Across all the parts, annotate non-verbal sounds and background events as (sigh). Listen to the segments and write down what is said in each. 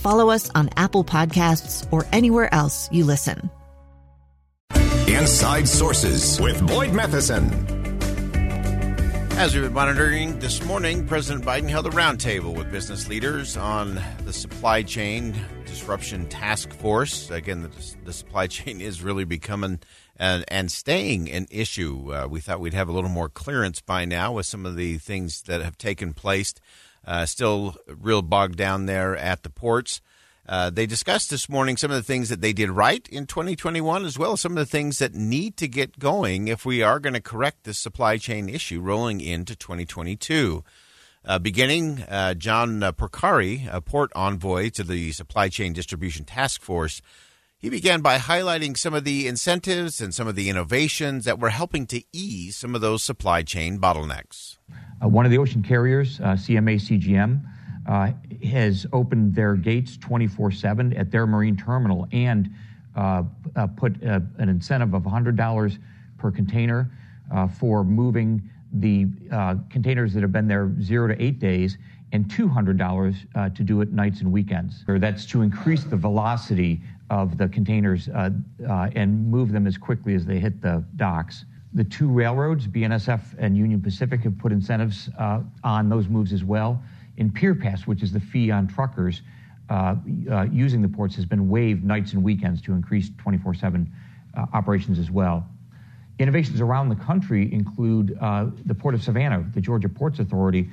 follow us on Apple Podcasts, or anywhere else you listen. Inside Sources with Boyd Matheson. As we've been monitoring this morning, President Biden held a roundtable with business leaders on the supply chain disruption task force. Again, the, the supply (laughs) chain is really becoming and, and staying an issue. Uh, we thought we'd have a little more clearance by now with some of the things that have taken place. Uh, still real bogged down there at the ports. Uh, they discussed this morning some of the things that they did right in 2021, as well as some of the things that need to get going if we are going to correct this supply chain issue rolling into 2022. Uh, beginning, uh, John uh, Porcari, a port envoy to the Supply Chain Distribution Task Force, he began by highlighting some of the incentives and some of the innovations that were helping to ease some of those supply chain bottlenecks. Uh, one of the ocean carriers, uh, CMA CGM, uh, has opened their gates 24 7 at their marine terminal and uh, uh, put uh, an incentive of $100 per container for moving the containers that have been there zero to eight days and $200 to do it nights and weekends. That's to increase the velocity of the containers and move them as quickly as they hit the docks. The two railroads, BNSF and Union Pacific, have put incentives uh, on those moves as well. In PierPass, which is the fee on truckers uh, uh, using the ports, has been waived nights and weekends to increase 24 7 uh, operations as well. Innovations around the country include the Port of Savannah, the Georgia Ports Authority,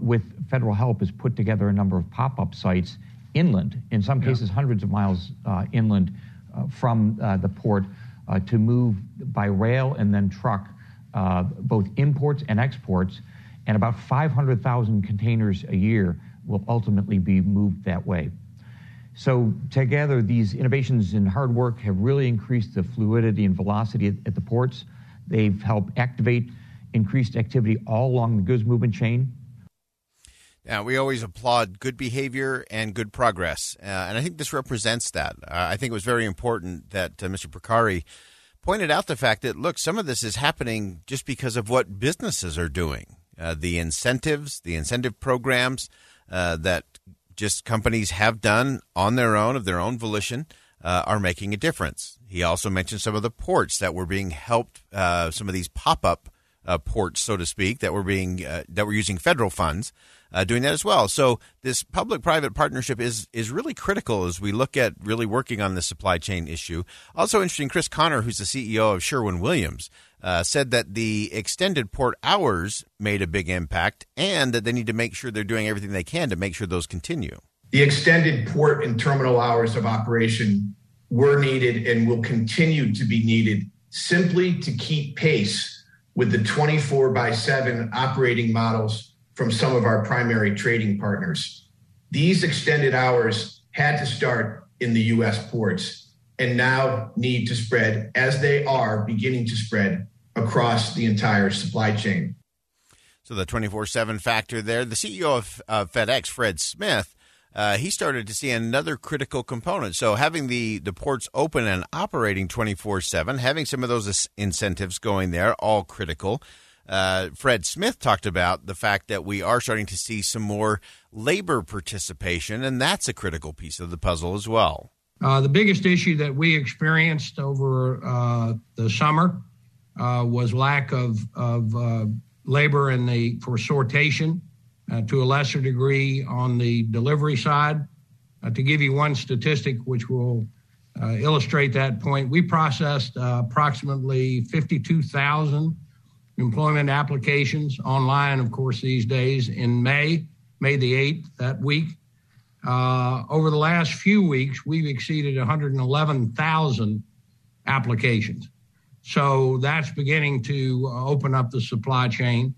with federal help, has put together a number of pop up sites inland, in some cases, yeah. hundreds of miles uh, inland uh, from uh, the port uh, to move by rail and then truck uh, both imports and exports. And about 500,000 containers a year will ultimately be moved that way. So, together, these innovations and hard work have really increased the fluidity and velocity at the ports. They've helped activate increased activity all along the goods movement chain. Yeah, we always applaud good behavior and good progress, uh, and I think this represents that. Uh, I think it was very important that uh, Mr. Porcari pointed out the fact that look, some of this is happening just because of what businesses are doing. Uh, the incentives, the incentive programs uh, that just companies have done on their own of their own volition uh, are making a difference. He also mentioned some of the ports that were being helped, some of these pop up ports, so to speak, that were being that were using federal funds uh, doing that as well. So this public-private partnership is is really critical as we look at really working on the supply chain issue. Also interesting, Chris Connor, who's the CEO of Sherwin Williams, uh, said that the extended port hours made a big impact, and that they need to make sure they're doing everything they can to make sure those continue. The extended port and terminal hours of operation were needed and will continue to be needed simply to keep pace with the 24 by 7 operating models from some of our primary trading partners. These extended hours had to start in the US ports and now need to spread as they are beginning to spread across the entire supply chain. So the 24 7 factor there. The CEO of uh, FedEx, Fred Smith, uh, he started to see another critical component. So having the, the ports open and operating 24 7, having some of those incentives going there, all critical. Uh, Fred Smith talked about the fact that we are starting to see some more labor participation, and that's a critical piece of the puzzle as well. Uh, the biggest issue that we experienced over uh, the summer uh, was lack of, of uh, labor in the for sortation, to a lesser degree on the delivery side. to give you one statistic, which will uh, illustrate that point, we processed uh, approximately 52,000 employment applications online, of course, these days in May, May the 8th, that week. Uh, over the last few weeks, we've exceeded 111,000 applications. So that's beginning to open up the supply chain.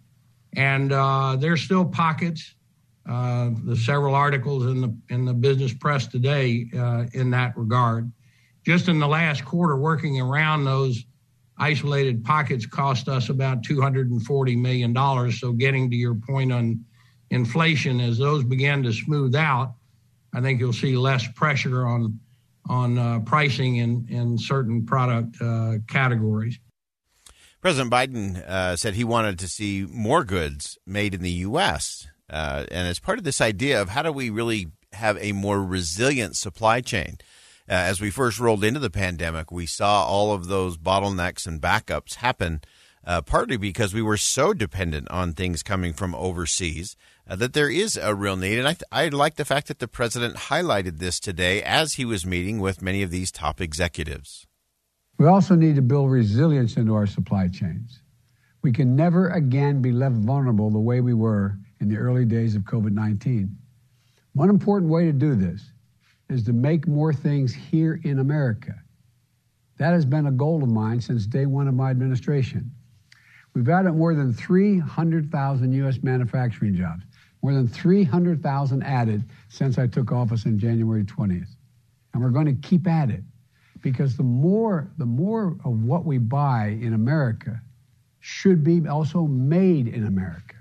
And uh, there's still pockets. Uh, there's several articles in the in the business press today uh, in that regard. Just in the last quarter, working around those isolated pockets cost us about 240 million dollars. So, getting to your point on inflation, as those begin to smooth out, I think you'll see less pressure on on uh, pricing in in certain product uh, categories. President Biden uh, said he wanted to see more goods made in the U.S. Uh, and as part of this idea of how do we really have a more resilient supply chain. Uh, as we first rolled into the pandemic, we saw all of those bottlenecks and backups happen, uh, partly because we were so dependent on things coming from overseas uh, that there is a real need. And I, th- I like the fact that the president highlighted this today as he was meeting with many of these top executives. We also need to build resilience into our supply chains. We can never again be left vulnerable the way we were in the early days of COVID 19. One important way to do this is to make more things here in America. That has been a goal of mine since day one of my administration. We've added more than 300,000 U.S. manufacturing jobs, more than 300,000 added since I took office on January 20th. And we're going to keep at it because the more, the more of what we buy in America should be also made in America.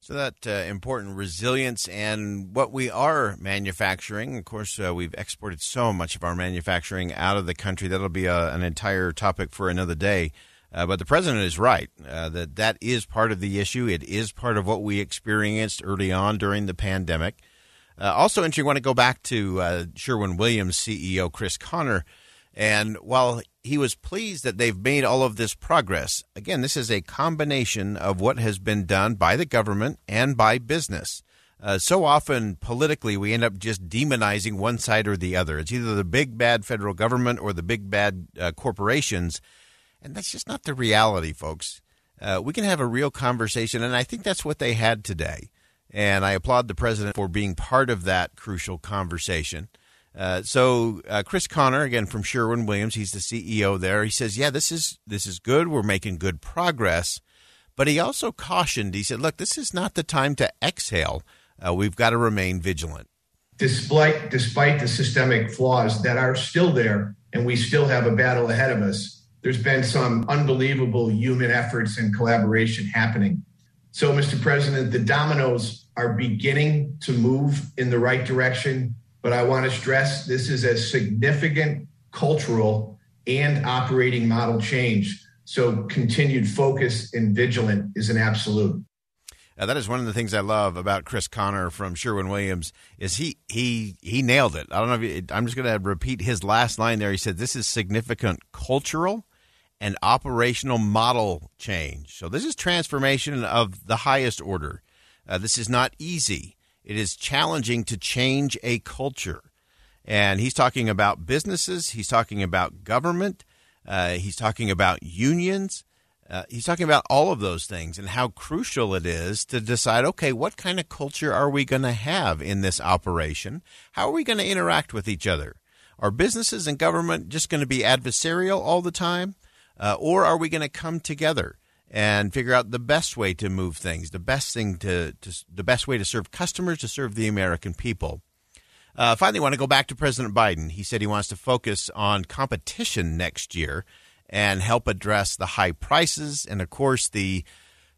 So that uh, important resilience and what we are manufacturing. Of course, uh, we've exported so much of our manufacturing out of the country. That'll be a, an entire topic for another day. Uh, but the president is right uh, that that is part of the issue. It is part of what we experienced early on during the pandemic. Uh, also, interesting. I want to go back to uh, Sherwin Williams CEO Chris Connor. And while he was pleased that they've made all of this progress, again, this is a combination of what has been done by the government and by business. Uh, so often, politically, we end up just demonizing one side or the other. It's either the big bad federal government or the big bad uh, corporations. And that's just not the reality, folks. Uh, we can have a real conversation, and I think that's what they had today. And I applaud the president for being part of that crucial conversation. Uh, so uh, Chris Connor, again from Sherwin Williams, he's the CEO there. He says, "Yeah, this is this is good. We're making good progress." But he also cautioned. He said, "Look, this is not the time to exhale. Uh, we've got to remain vigilant." Despite despite the systemic flaws that are still there, and we still have a battle ahead of us, there's been some unbelievable human efforts and collaboration happening. So, Mr. President, the dominoes are beginning to move in the right direction but I want to stress this is a significant cultural and operating model change. So continued focus and vigilant is an absolute. Uh, that is one of the things I love about Chris Connor from Sherwin Williams is he he he nailed it. I don't know if you, I'm just going to repeat his last line there. He said this is significant cultural and operational model change. So this is transformation of the highest order. Uh, this is not easy. It is challenging to change a culture. And he's talking about businesses, he's talking about government, uh, he's talking about unions. Uh, he's talking about all of those things and how crucial it is to decide okay, what kind of culture are we going to have in this operation? How are we going to interact with each other? Are businesses and government just going to be adversarial all the time? Uh, or are we going to come together? And figure out the best way to move things, the best thing to, to the best way to serve customers, to serve the American people. Uh, finally, I want to go back to President Biden. He said he wants to focus on competition next year and help address the high prices and, of course, the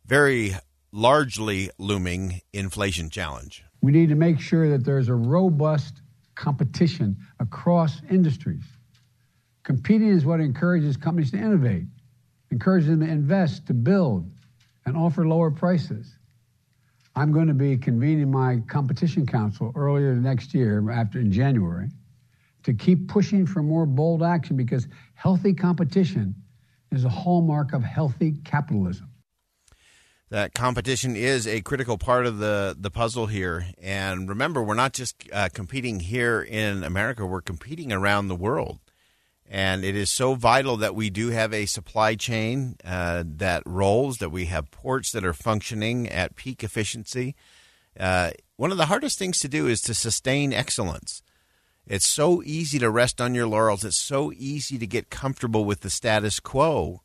very largely looming inflation challenge. We need to make sure that there's a robust competition across industries. Competing is what encourages companies to innovate encourage them to invest, to build, and offer lower prices. I'm going to be convening my competition council earlier next year, after in January, to keep pushing for more bold action because healthy competition is a hallmark of healthy capitalism. That competition is a critical part of the, the puzzle here. And remember, we're not just uh, competing here in America, we're competing around the world. And it is so vital that we do have a supply chain uh, that rolls, that we have ports that are functioning at peak efficiency. Uh, one of the hardest things to do is to sustain excellence. It's so easy to rest on your laurels. It's so easy to get comfortable with the status quo.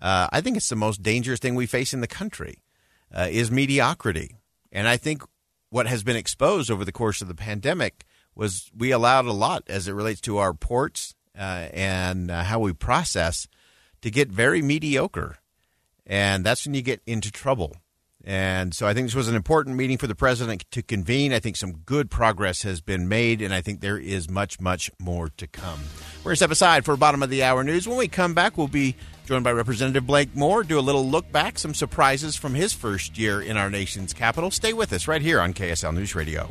Uh, I think it's the most dangerous thing we face in the country uh, is mediocrity. And I think what has been exposed over the course of the pandemic was we allowed a lot as it relates to our ports uh, and uh, how we process to get very mediocre. And that's when you get into trouble. And so I think this was an important meeting for the president to convene. I think some good progress has been made, and I think there is much, much more to come. We're going to step aside for bottom of the hour news. When we come back, we'll be joined by Representative Blake Moore, do a little look back, some surprises from his first year in our nation's capital. Stay with us right here on KSL News Radio.